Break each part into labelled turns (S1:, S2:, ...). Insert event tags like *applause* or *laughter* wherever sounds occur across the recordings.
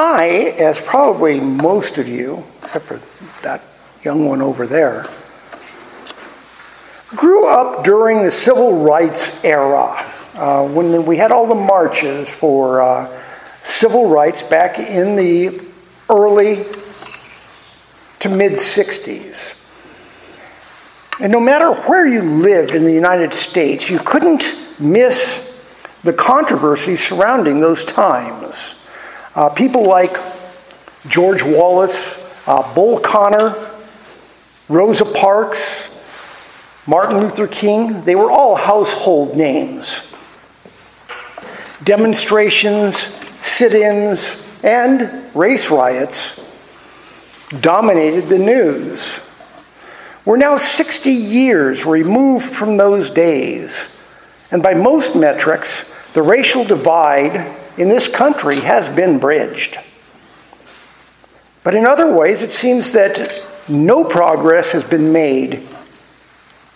S1: I, as probably most of you, except for that young one over there, grew up during the civil rights era uh, when we had all the marches for uh, civil rights back in the early to mid 60s. And no matter where you lived in the United States, you couldn't miss the controversy surrounding those times. Uh, people like George Wallace, uh, Bull Connor, Rosa Parks, Martin Luther King, they were all household names. Demonstrations, sit ins, and race riots dominated the news. We're now 60 years removed from those days, and by most metrics, the racial divide in this country has been bridged. But in other ways, it seems that no progress has been made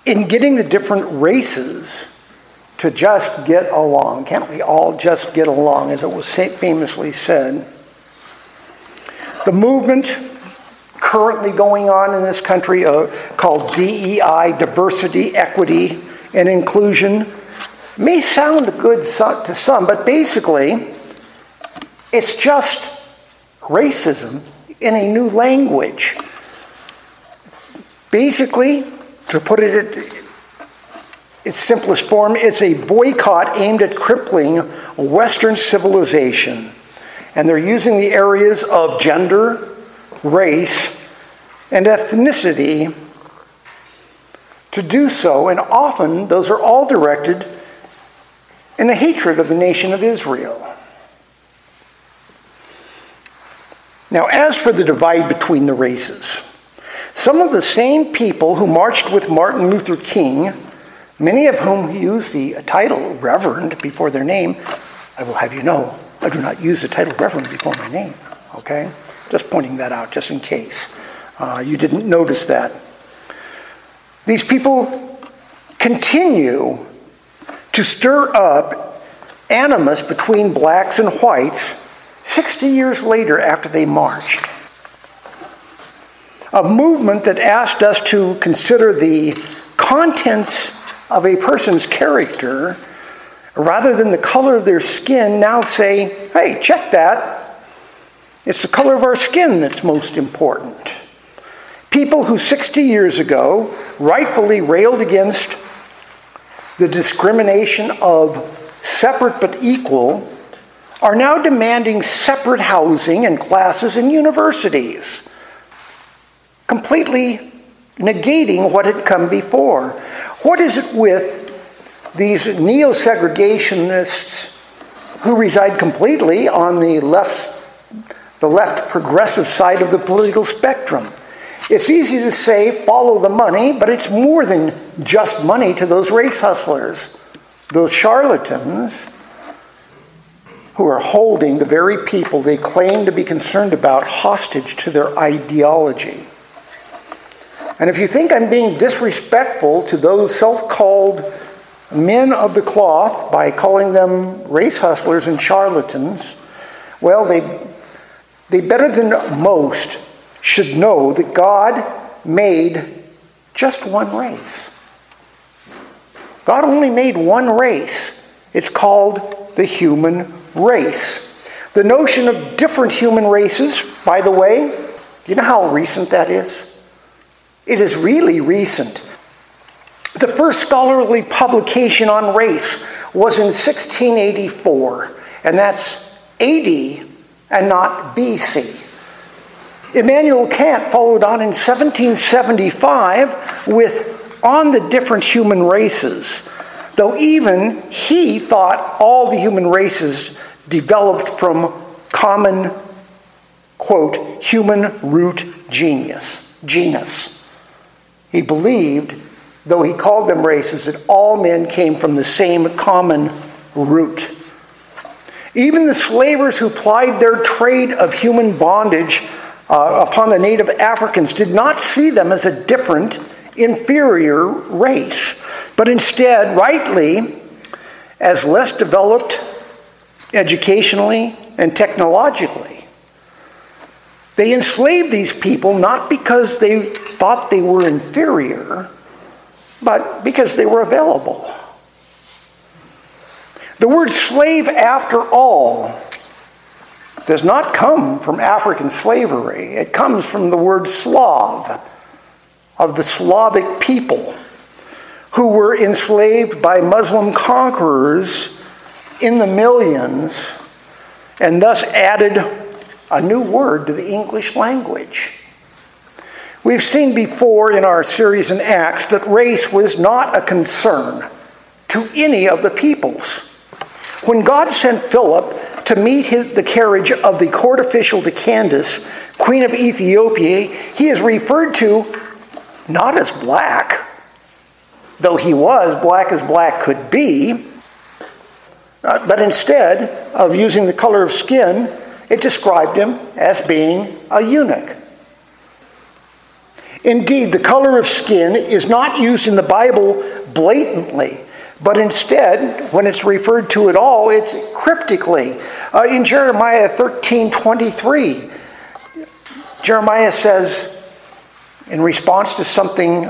S1: in getting the different races to just get along. Can't we all just get along, as it was famously said? The movement currently going on in this country uh, called DEI, diversity, equity, and inclusion, may sound good to some, but basically, it's just racism in a new language. Basically, to put it in its simplest form, it's a boycott aimed at crippling Western civilization. And they're using the areas of gender, race, and ethnicity to do so, and often those are all directed in the hatred of the nation of Israel. Now, as for the divide between the races, some of the same people who marched with Martin Luther King, many of whom use the title Reverend before their name, I will have you know, I do not use the title Reverend before my name, okay? Just pointing that out, just in case uh, you didn't notice that. These people continue to stir up animus between blacks and whites 60 years later after they marched. A movement that asked us to consider the contents of a person's character rather than the color of their skin now say, hey, check that. It's the color of our skin that's most important. People who 60 years ago rightfully railed against the discrimination of separate but equal are now demanding separate housing and classes in universities, completely negating what had come before. What is it with these neo segregationists who reside completely on the left the left progressive side of the political spectrum. It's easy to say follow the money, but it's more than just money to those race hustlers, those charlatans who are holding the very people they claim to be concerned about hostage to their ideology. And if you think I'm being disrespectful to those self called men of the cloth by calling them race hustlers and charlatans, well, they they better than most should know that God made just one race. God only made one race. It's called the human race. The notion of different human races, by the way, you know how recent that is? It is really recent. The first scholarly publication on race was in 1684, and that's AD and not BC. Immanuel Kant followed on in 1775 with On the Different Human Races, though even he thought all the human races developed from common, quote, human root genius, genus. He believed, though he called them races, that all men came from the same common root. Even the slavers who plied their trade of human bondage uh, upon the native Africans did not see them as a different, inferior race, but instead, rightly, as less developed educationally and technologically. They enslaved these people not because they thought they were inferior, but because they were available. The word slave, after all, does not come from African slavery. It comes from the word Slav, of the Slavic people who were enslaved by Muslim conquerors in the millions and thus added a new word to the English language. We've seen before in our series in Acts that race was not a concern to any of the peoples. When God sent Philip to meet his, the carriage of the court official to Candace, queen of Ethiopia, he is referred to not as black, though he was black as black could be, uh, but instead of using the color of skin, it described him as being a eunuch. Indeed, the color of skin is not used in the Bible blatantly, but instead, when it's referred to at all, it's cryptically. Uh, in Jeremiah 13 23, Jeremiah says, in response to something,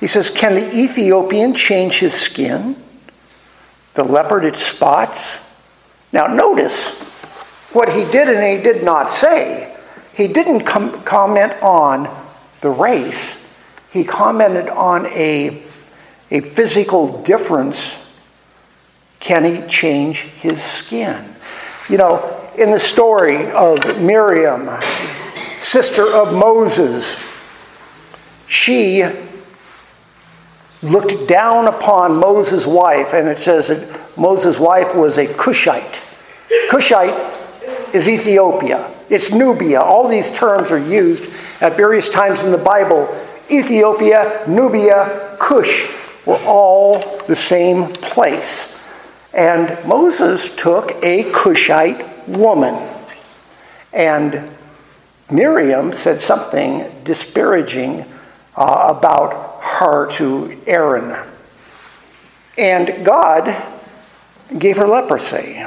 S1: he says, Can the Ethiopian change his skin? The leopard its spots? Now, notice what he did and he did not say. He didn't com- comment on the race, he commented on a, a physical difference. Can he change his skin? You know, in the story of Miriam, sister of Moses, she looked down upon Moses' wife, and it says that Moses' wife was a Cushite. Cushite is Ethiopia, it's Nubia. All these terms are used at various times in the Bible. Ethiopia, Nubia, Cush were all the same place. And Moses took a Cushite woman. And Miriam said something disparaging uh, about her to Aaron. And God gave her leprosy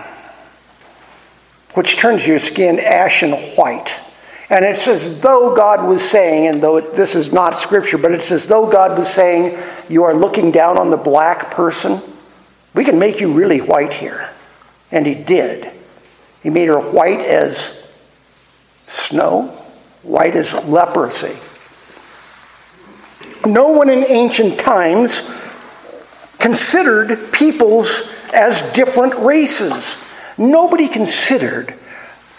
S1: which turns your skin ashen white. And it's as though God was saying, and though it, this is not scripture, but it's as though God was saying, You are looking down on the black person. We can make you really white here. And He did. He made her white as snow, white as leprosy. No one in ancient times considered peoples as different races. Nobody considered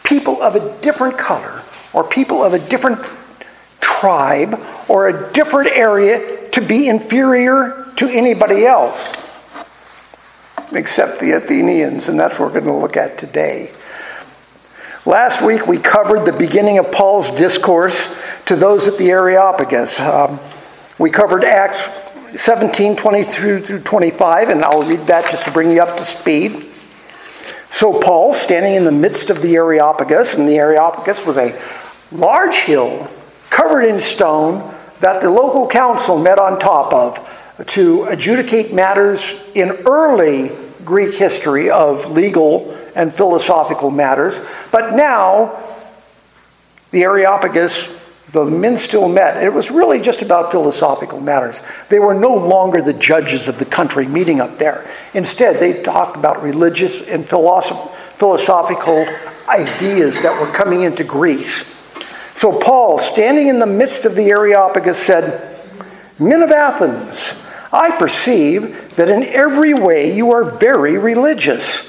S1: people of a different color or people of a different tribe or a different area to be inferior to anybody else except the Athenians, and that's what we're going to look at today. Last week we covered the beginning of Paul's discourse to those at the Areopagus. Um, we covered Acts 17 23 through 25, and I'll read that just to bring you up to speed. So, Paul, standing in the midst of the Areopagus, and the Areopagus was a large hill covered in stone that the local council met on top of to adjudicate matters in early Greek history of legal and philosophical matters. But now, the Areopagus the men still met, it was really just about philosophical matters. They were no longer the judges of the country meeting up there. Instead, they talked about religious and philosophical ideas that were coming into Greece. So, Paul, standing in the midst of the Areopagus, said, Men of Athens, I perceive that in every way you are very religious.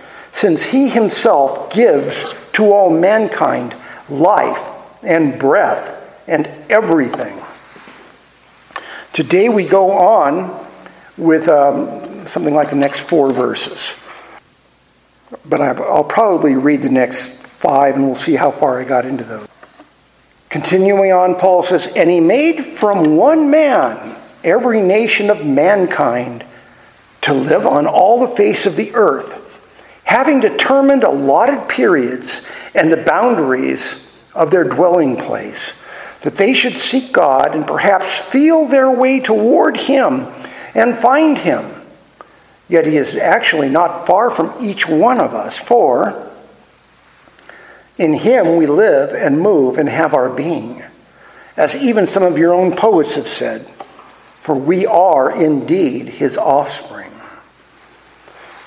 S1: since he himself gives to all mankind life and breath and everything. Today we go on with um, something like the next four verses. But I'll probably read the next five and we'll see how far I got into those. Continuing on, Paul says, And he made from one man every nation of mankind to live on all the face of the earth, having determined allotted periods and the boundaries of their dwelling place, that they should seek God and perhaps feel their way toward Him and find Him. Yet He is actually not far from each one of us, for in him we live and move and have our being. As even some of your own poets have said, for we are indeed his offspring.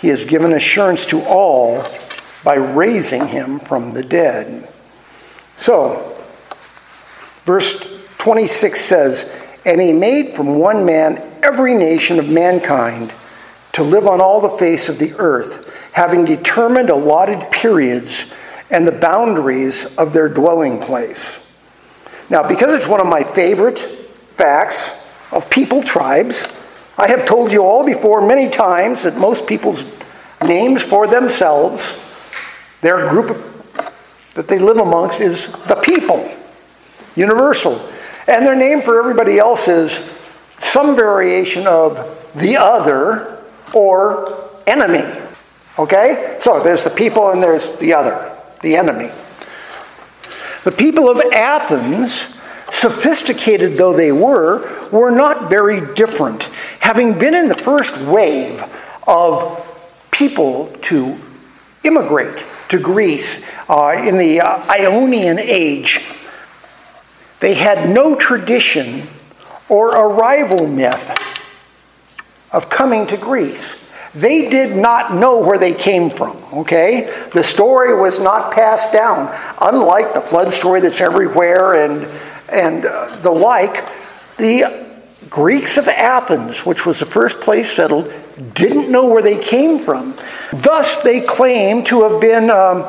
S1: he has given assurance to all by raising him from the dead. So, verse 26 says, And he made from one man every nation of mankind to live on all the face of the earth, having determined allotted periods and the boundaries of their dwelling place. Now, because it's one of my favorite facts of people tribes, I have told you all before many times that most people's names for themselves, their group that they live amongst, is the people, universal. And their name for everybody else is some variation of the other or enemy. Okay? So there's the people and there's the other the enemy. The people of Athens, sophisticated though they were, were not very different, having been in the first wave of people to immigrate to Greece uh, in the uh, Ionian Age. They had no tradition or arrival myth of coming to Greece. They did not know where they came from, okay? The story was not passed down. Unlike the flood story that's everywhere and, and uh, the like, the Greeks of Athens, which was the first place settled, didn't know where they came from. Thus, they claim to have been um,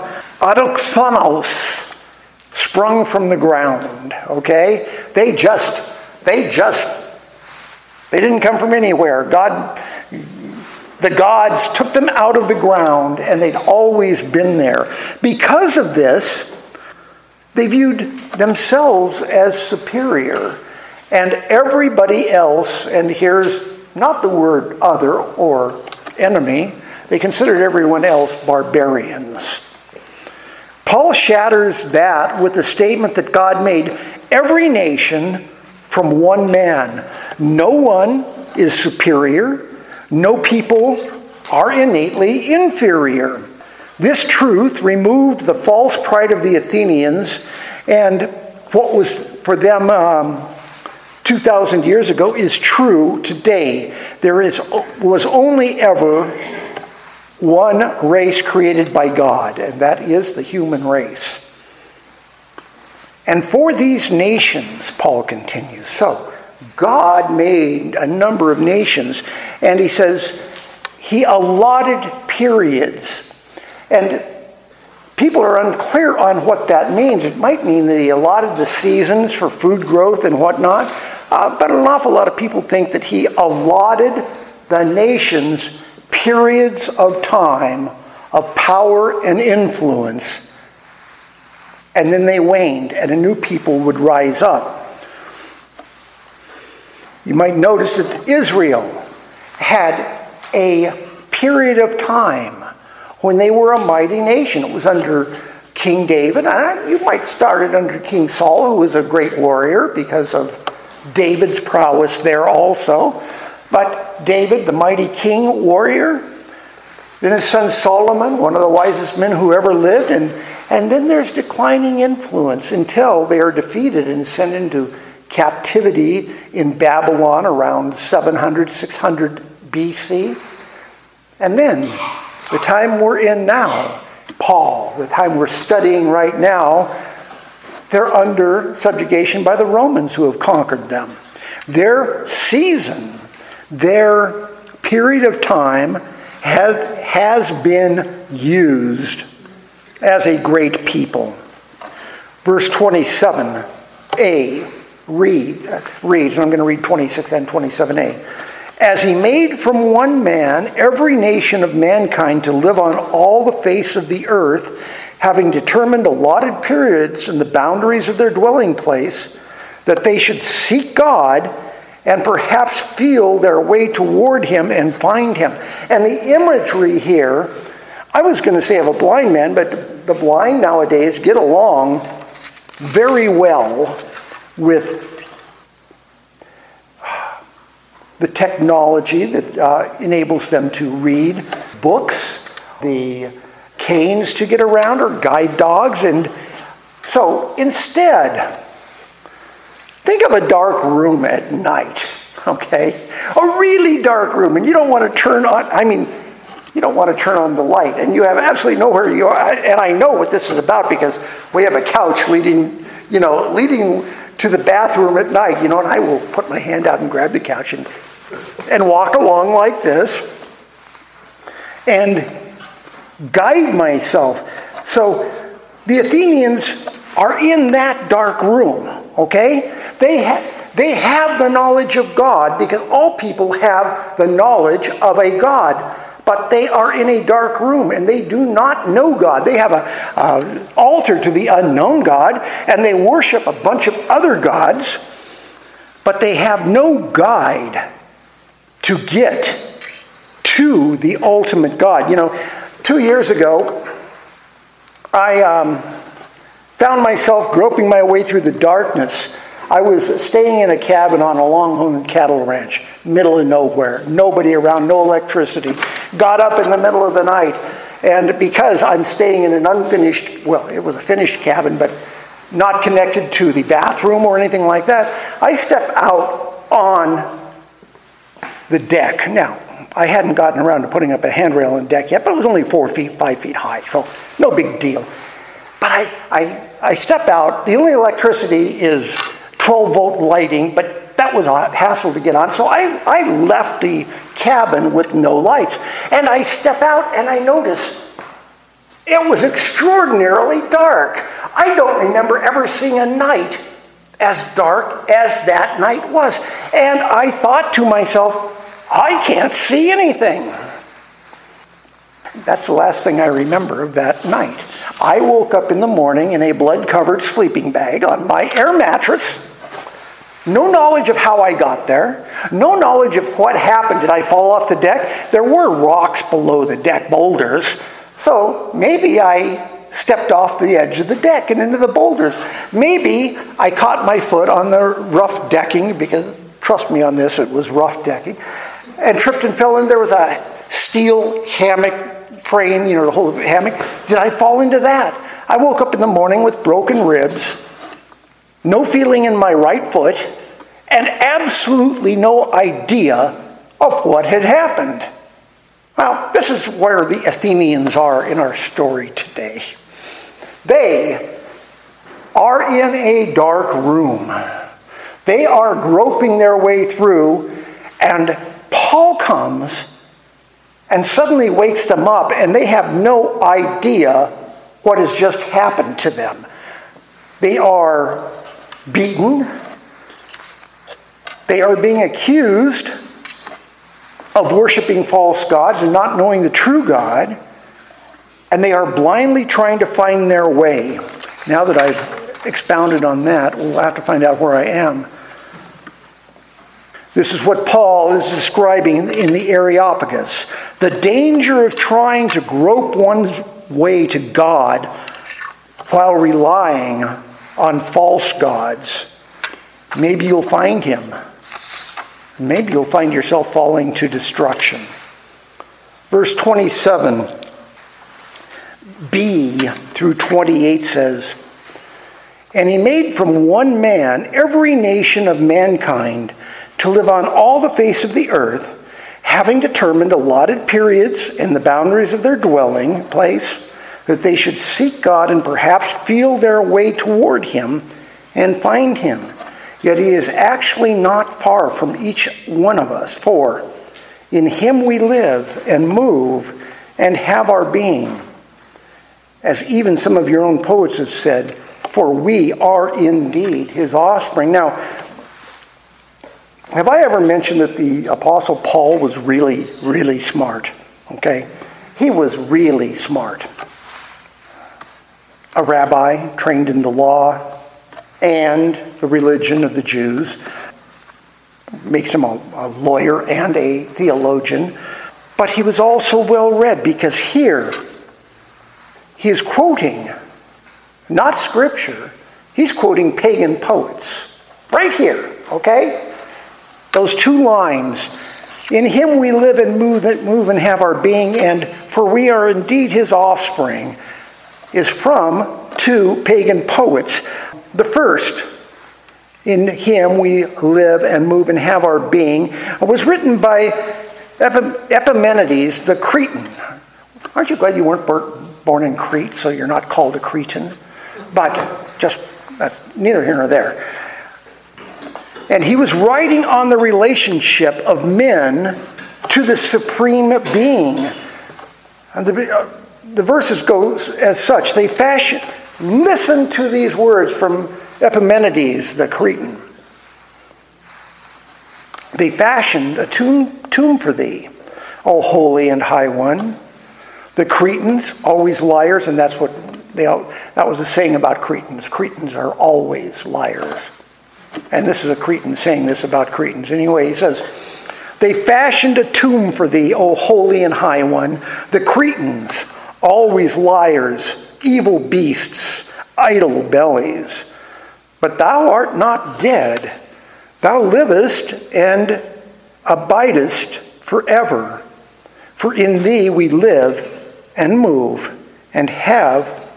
S1: sprung from the ground, okay? They just, they just, they didn't come from anywhere. God the gods took them out of the ground and they'd always been there. Because of this, they viewed themselves as superior. And everybody else, and here's not the word other or enemy, they considered everyone else barbarians. Paul shatters that with the statement that God made every nation from one man. No one is superior, no people are innately inferior. This truth removed the false pride of the Athenians, and what was for them um, 2,000 years ago is true today. There is, was only ever one race created by God, and that is the human race. And for these nations, Paul continues, so God made a number of nations, and he says he allotted periods. And people are unclear on what that means. It might mean that he allotted the seasons for food growth and whatnot, uh, but an awful lot of people think that he allotted the nations periods of time of power and influence, and then they waned, and a new people would rise up. You might notice that Israel had a period of time when they were a mighty nation. It was under King David. You might start it under King Saul, who was a great warrior because of David's prowess there also. But David, the mighty king warrior, then his son Solomon, one of the wisest men who ever lived, and, and then there's declining influence until they are defeated and sent into captivity in Babylon around 700, 600 BC. And then the time we're in now, Paul, the time we're studying right now, they're under subjugation by the Romans who have conquered them. Their season, their period of time has, has been used as a great people. Verse 27a read, reads, and I'm going to read 26 and 27a. As he made from one man every nation of mankind to live on all the face of the earth, having determined allotted periods and the boundaries of their dwelling place, that they should seek God and perhaps feel their way toward him and find him. And the imagery here, I was going to say of a blind man, but the blind nowadays get along very well with the technology that uh, enables them to read books, the canes to get around, or guide dogs. And so instead, think of a dark room at night, *laughs* okay? A really dark room, and you don't want to turn on, I mean, you don't want to turn on the light, and you have absolutely nowhere you are. And I know what this is about because we have a couch leading, you know, leading to the bathroom at night, you know, and I will put my hand out and grab the couch and and walk along like this and guide myself. So the Athenians are in that dark room, okay? They, ha- they have the knowledge of God because all people have the knowledge of a God. But they are in a dark room and they do not know God. They have an altar to the unknown God and they worship a bunch of other gods, but they have no guide to get to the ultimate God. You know, two years ago, I um, found myself groping my way through the darkness. I was staying in a cabin on a Longhorn cattle ranch, middle of nowhere, nobody around, no electricity. Got up in the middle of the night, and because I'm staying in an unfinished, well, it was a finished cabin, but not connected to the bathroom or anything like that, I step out on the deck. Now, I hadn't gotten around to putting up a handrail on the deck yet, but it was only four feet, five feet high, so no big deal. But I, I, I step out. The only electricity is 12 volt lighting, but that was a hassle to get on. So I, I left the cabin with no lights. And I step out and I notice it was extraordinarily dark. I don't remember ever seeing a night as dark as that night was. And I thought to myself, I can't see anything. That's the last thing I remember of that night. I woke up in the morning in a blood covered sleeping bag on my air mattress. No knowledge of how I got there. No knowledge of what happened. Did I fall off the deck? There were rocks below the deck, boulders. So maybe I stepped off the edge of the deck and into the boulders. Maybe I caught my foot on the rough decking because, trust me on this, it was rough decking and tripped and fell in. There was a steel hammock frame, you know, the whole hammock. Did I fall into that? I woke up in the morning with broken ribs, no feeling in my right foot, and absolutely no idea of what had happened. Well, this is where the Athenians are in our story today. They are in a dark room. They are groping their way through, and Paul comes and suddenly wakes them up, and they have no idea what has just happened to them. They are beaten, they are being accused of worshiping false gods and not knowing the true God, and they are blindly trying to find their way. Now that I've expounded on that, we'll have to find out where I am. This is what Paul is describing in the Areopagus the danger of trying to grope one's way to God while relying on false gods. Maybe you'll find him. Maybe you'll find yourself falling to destruction. Verse 27b through 28 says, And he made from one man every nation of mankind to live on all the face of the earth, having determined allotted periods and the boundaries of their dwelling place, that they should seek God and perhaps feel their way toward Him and find Him. Yet He is actually not far from each one of us, for in Him we live and move and have our being. As even some of your own poets have said, for we are indeed His offspring. Now, have I ever mentioned that the Apostle Paul was really, really smart? Okay? He was really smart a rabbi trained in the law and the religion of the Jews, makes him a, a lawyer and a theologian, but he was also well read because here he is quoting not scripture, he's quoting pagan poets. Right here, okay? Those two lines. In him we live and move, move and have our being, and for we are indeed his offspring is from two pagan poets. The first, in him we live and move and have our being, was written by Epimenides the Cretan. Aren't you glad you weren't born in Crete, so you're not called a Cretan? But just that's neither here nor there. And he was writing on the relationship of men to the supreme being. And the, uh, the verses go as such. They fashion, listen to these words from Epimenides the Cretan. They fashioned a tomb, tomb for thee, O holy and high one. The Cretans, always liars, and that's what they, that was a saying about Cretans. Cretans are always liars. And this is a Cretan saying this about Cretans. Anyway, he says, They fashioned a tomb for thee, O holy and high one. The Cretans, always liars, evil beasts, idle bellies. But thou art not dead. Thou livest and abidest forever. For in thee we live and move and have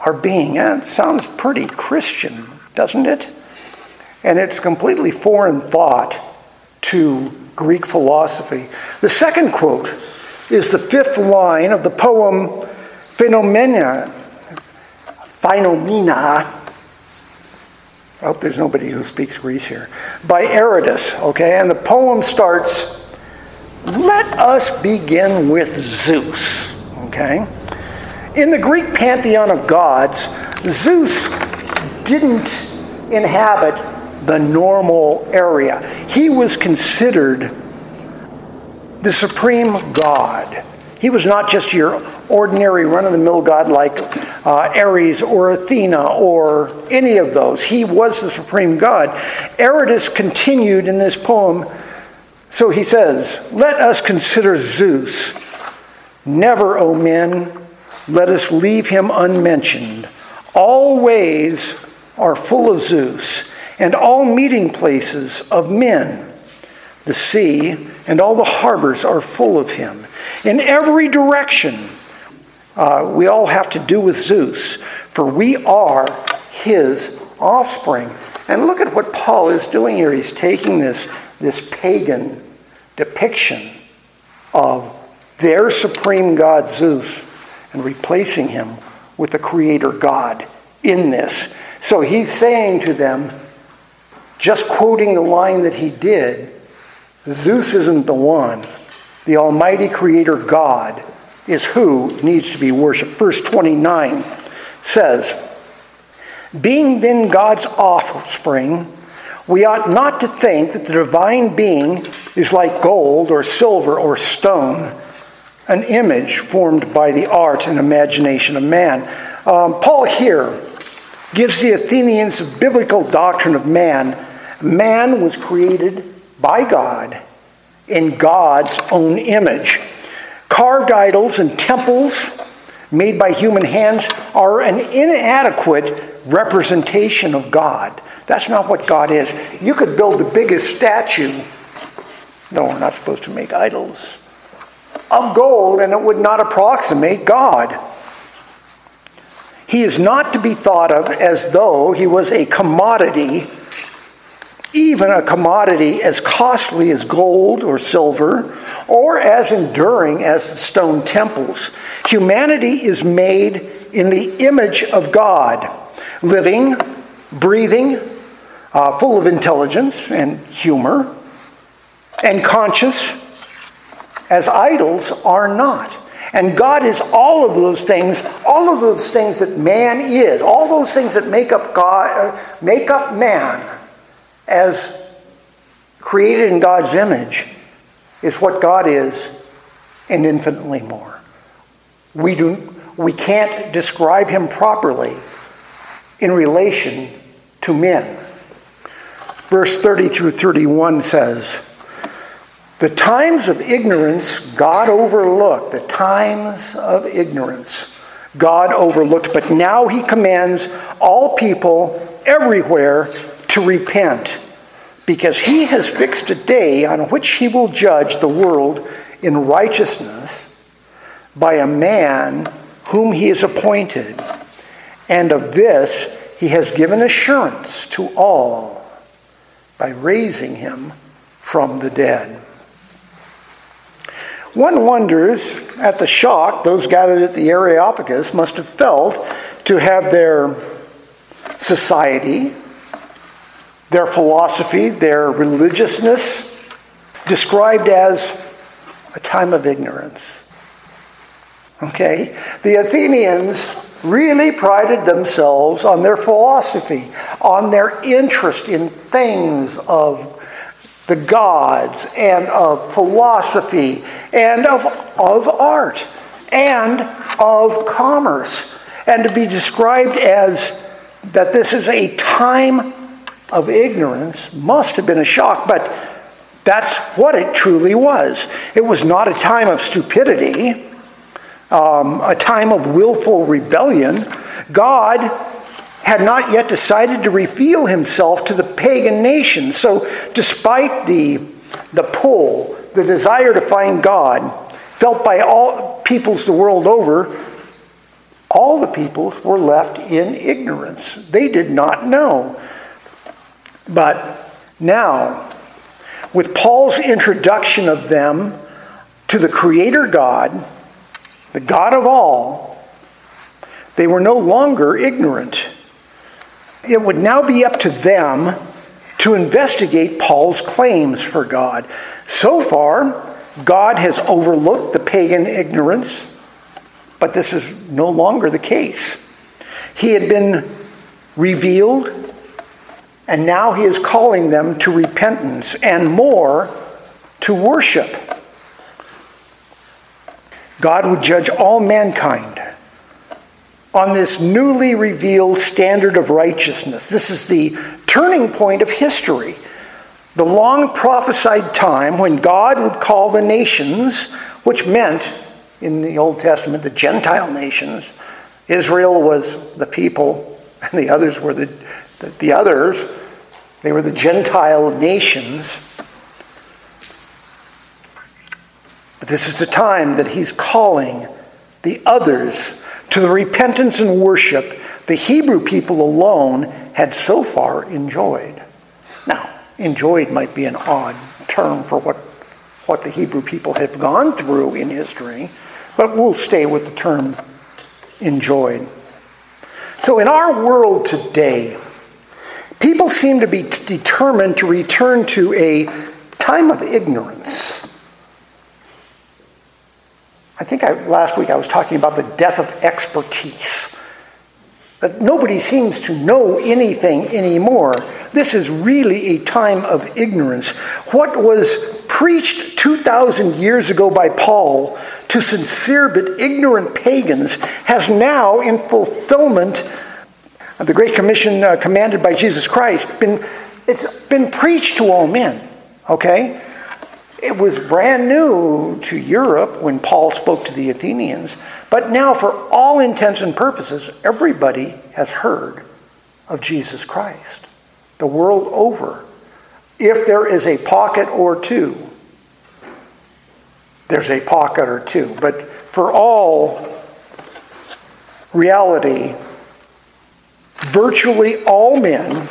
S1: our being. It sounds pretty Christian, doesn't it? And it's completely foreign thought to Greek philosophy. The second quote is the fifth line of the poem Phenomena. Phenomena. I hope there's nobody who speaks Greek here. By Aratus, okay? And the poem starts Let us begin with Zeus, okay? In the Greek pantheon of gods, Zeus didn't inhabit the normal area. He was considered the supreme God. He was not just your ordinary run of the mill God like uh, Ares or Athena or any of those. He was the supreme God. Aratus continued in this poem. So he says, Let us consider Zeus. Never, O men, let us leave him unmentioned. All ways are full of Zeus, and all meeting places of men. The sea and all the harbors are full of him. In every direction, uh, we all have to do with Zeus, for we are his offspring. And look at what Paul is doing here. He's taking this, this pagan depiction of their supreme god Zeus and replacing him with the creator God in this. So he's saying to them, just quoting the line that he did, Zeus isn't the one. The Almighty Creator God is who needs to be worshiped. Verse 29 says, Being then God's offspring, we ought not to think that the divine being is like gold or silver or stone, an image formed by the art and imagination of man. Um, Paul here gives the Athenians biblical doctrine of man. Man was created by God in God's own image. Carved idols and temples made by human hands are an inadequate representation of God. That's not what God is. You could build the biggest statue, no, we're not supposed to make idols, of gold, and it would not approximate God. He is not to be thought of as though he was a commodity even a commodity as costly as gold or silver, or as enduring as the stone temples. Humanity is made in the image of God, living, breathing, uh, full of intelligence and humor, and conscious, as idols are not. And God is all of those things, all of those things that man is, all those things that make up God, uh, make up man as created in God's image is what God is and infinitely more. We, do, we can't describe him properly in relation to men. Verse 30 through 31 says, The times of ignorance God overlooked, the times of ignorance God overlooked, but now he commands all people everywhere to repent because he has fixed a day on which he will judge the world in righteousness by a man whom he has appointed. And of this he has given assurance to all by raising him from the dead. One wonders at the shock those gathered at the Areopagus must have felt to have their society their philosophy, their religiousness, described as a time of ignorance. Okay? The Athenians really prided themselves on their philosophy, on their interest in things of the gods and of philosophy and of, of art and of commerce. And to be described as that this is a time of ignorance must have been a shock, but that's what it truly was. It was not a time of stupidity, um, a time of willful rebellion. God had not yet decided to reveal himself to the pagan nations. So, despite the, the pull, the desire to find God, felt by all peoples the world over, all the peoples were left in ignorance. They did not know. But now, with Paul's introduction of them to the Creator God, the God of all, they were no longer ignorant. It would now be up to them to investigate Paul's claims for God. So far, God has overlooked the pagan ignorance, but this is no longer the case. He had been revealed and now he is calling them to repentance and more to worship. God would judge all mankind on this newly revealed standard of righteousness. This is the turning point of history. The long prophesied time when God would call the nations, which meant in the Old Testament the Gentile nations. Israel was the people, and the others were the, the, the others. They were the Gentile nations. But this is the time that he's calling the others to the repentance and worship the Hebrew people alone had so far enjoyed. Now, enjoyed might be an odd term for what, what the Hebrew people have gone through in history, but we'll stay with the term enjoyed. So, in our world today, People seem to be determined to return to a time of ignorance. I think I, last week I was talking about the death of expertise. That nobody seems to know anything anymore. This is really a time of ignorance. What was preached 2,000 years ago by Paul to sincere but ignorant pagans has now, in fulfillment, the Great Commission uh, commanded by Jesus Christ, been, it's been preached to all men, okay? It was brand new to Europe when Paul spoke to the Athenians, but now, for all intents and purposes, everybody has heard of Jesus Christ, the world over. If there is a pocket or two, there's a pocket or two, but for all reality, virtually all men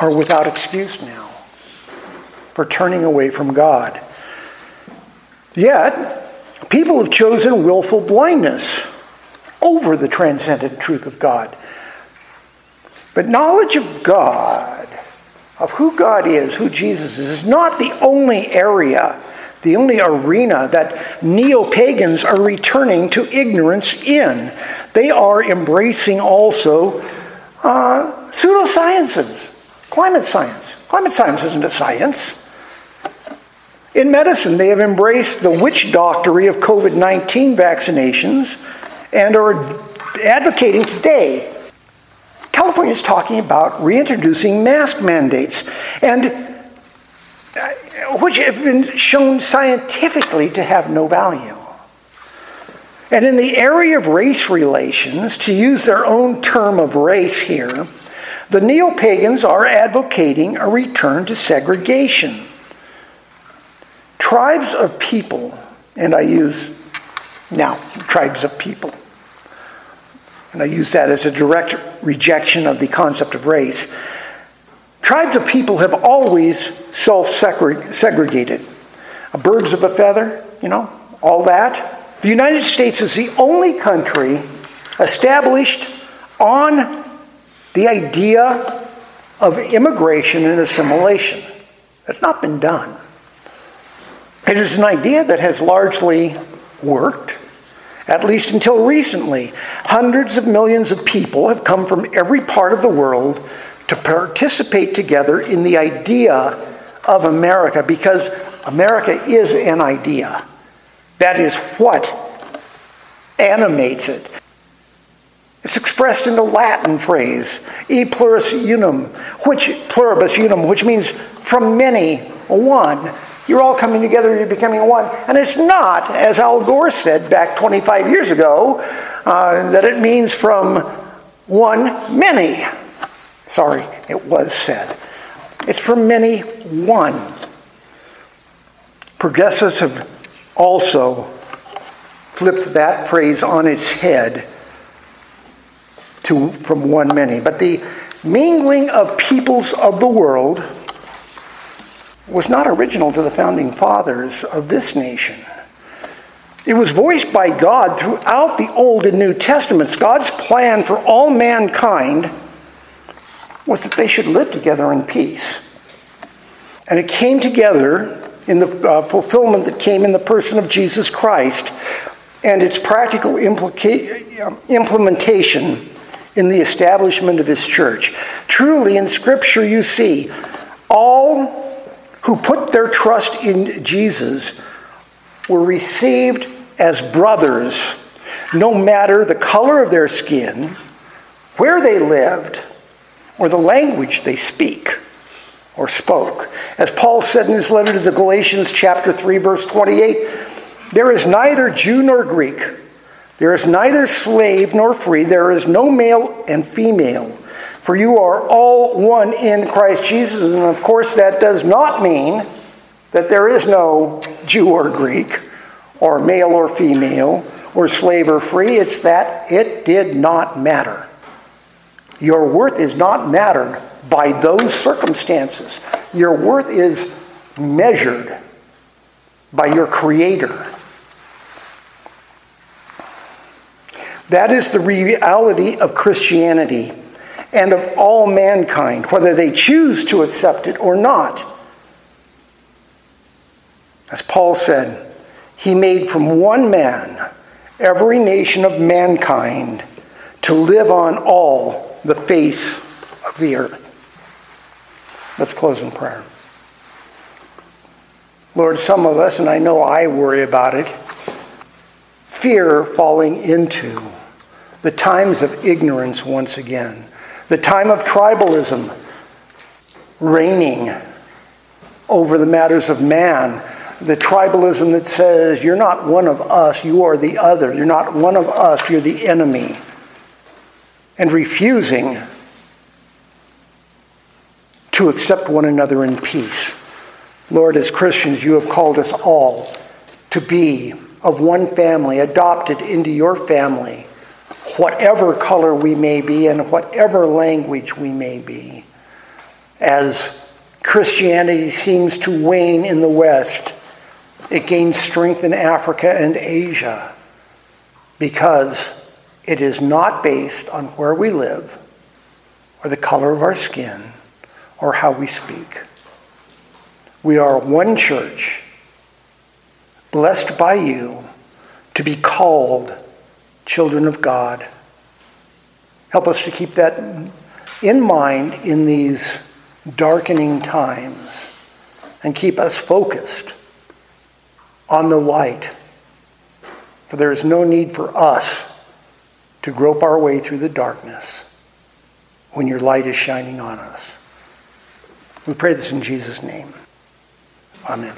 S1: are without excuse now for turning away from God. Yet, people have chosen willful blindness over the transcendent truth of God. But knowledge of God, of who God is, who Jesus is, is not the only area, the only arena that neo pagans are returning to ignorance in. They are embracing also uh, pseudosciences, climate science. Climate science isn't a science. In medicine, they have embraced the witch doctory of COVID 19 vaccinations and are advocating today. California is talking about reintroducing mask mandates, and which have been shown scientifically to have no value. And in the area of race relations, to use their own term of race here, the neo pagans are advocating a return to segregation. Tribes of people, and I use now tribes of people, and I use that as a direct rejection of the concept of race. Tribes of people have always self segregated. Birds of a feather, you know, all that. The United States is the only country established on the idea of immigration and assimilation. That's not been done. It is an idea that has largely worked, at least until recently. Hundreds of millions of people have come from every part of the world to participate together in the idea of America because America is an idea. That is what animates it. It's expressed in the Latin phrase, e pluribus unum, which pluribus unum, which means from many, one. You're all coming together, you're becoming one. And it's not, as Al Gore said back 25 years ago, uh, that it means from one, many. Sorry, it was said. It's from many, one. Progressives have also flipped that phrase on its head to from one many. But the mingling of peoples of the world was not original to the founding fathers of this nation. It was voiced by God throughout the Old and New Testaments. God's plan for all mankind was that they should live together in peace. And it came together in the uh, fulfillment that came in the person of Jesus Christ and its practical implica- um, implementation in the establishment of his church. Truly, in Scripture, you see all who put their trust in Jesus were received as brothers, no matter the color of their skin, where they lived, or the language they speak or spoke. As Paul said in his letter to the Galatians, chapter 3, verse 28, there is neither Jew nor Greek, there is neither slave nor free, there is no male and female for you are all one in Christ Jesus. And of course, that does not mean that there is no Jew or Greek, or male or female, or slave or free. It's that it did not matter. Your worth is not mattered by those circumstances. Your worth is measured by your Creator. That is the reality of Christianity and of all mankind, whether they choose to accept it or not. As Paul said, he made from one man every nation of mankind to live on all the face of the earth. Let's close in prayer. Lord, some of us, and I know I worry about it, fear falling into the times of ignorance once again the time of tribalism reigning over the matters of man, the tribalism that says, You're not one of us, you are the other. You're not one of us, you're the enemy. And refusing to accept one another in peace. Lord, as Christians, you have called us all to be of one family, adopted into your family whatever color we may be and whatever language we may be. as Christianity seems to wane in the West, it gains strength in Africa and Asia because it is not based on where we live or the color of our skin or how we speak. We are one church, blessed by you to be called children of God. Help us to keep that in mind in these darkening times and keep us focused on the light. For there is no need for us to grope our way through the darkness when your light is shining on us. We pray this in Jesus' name. Amen.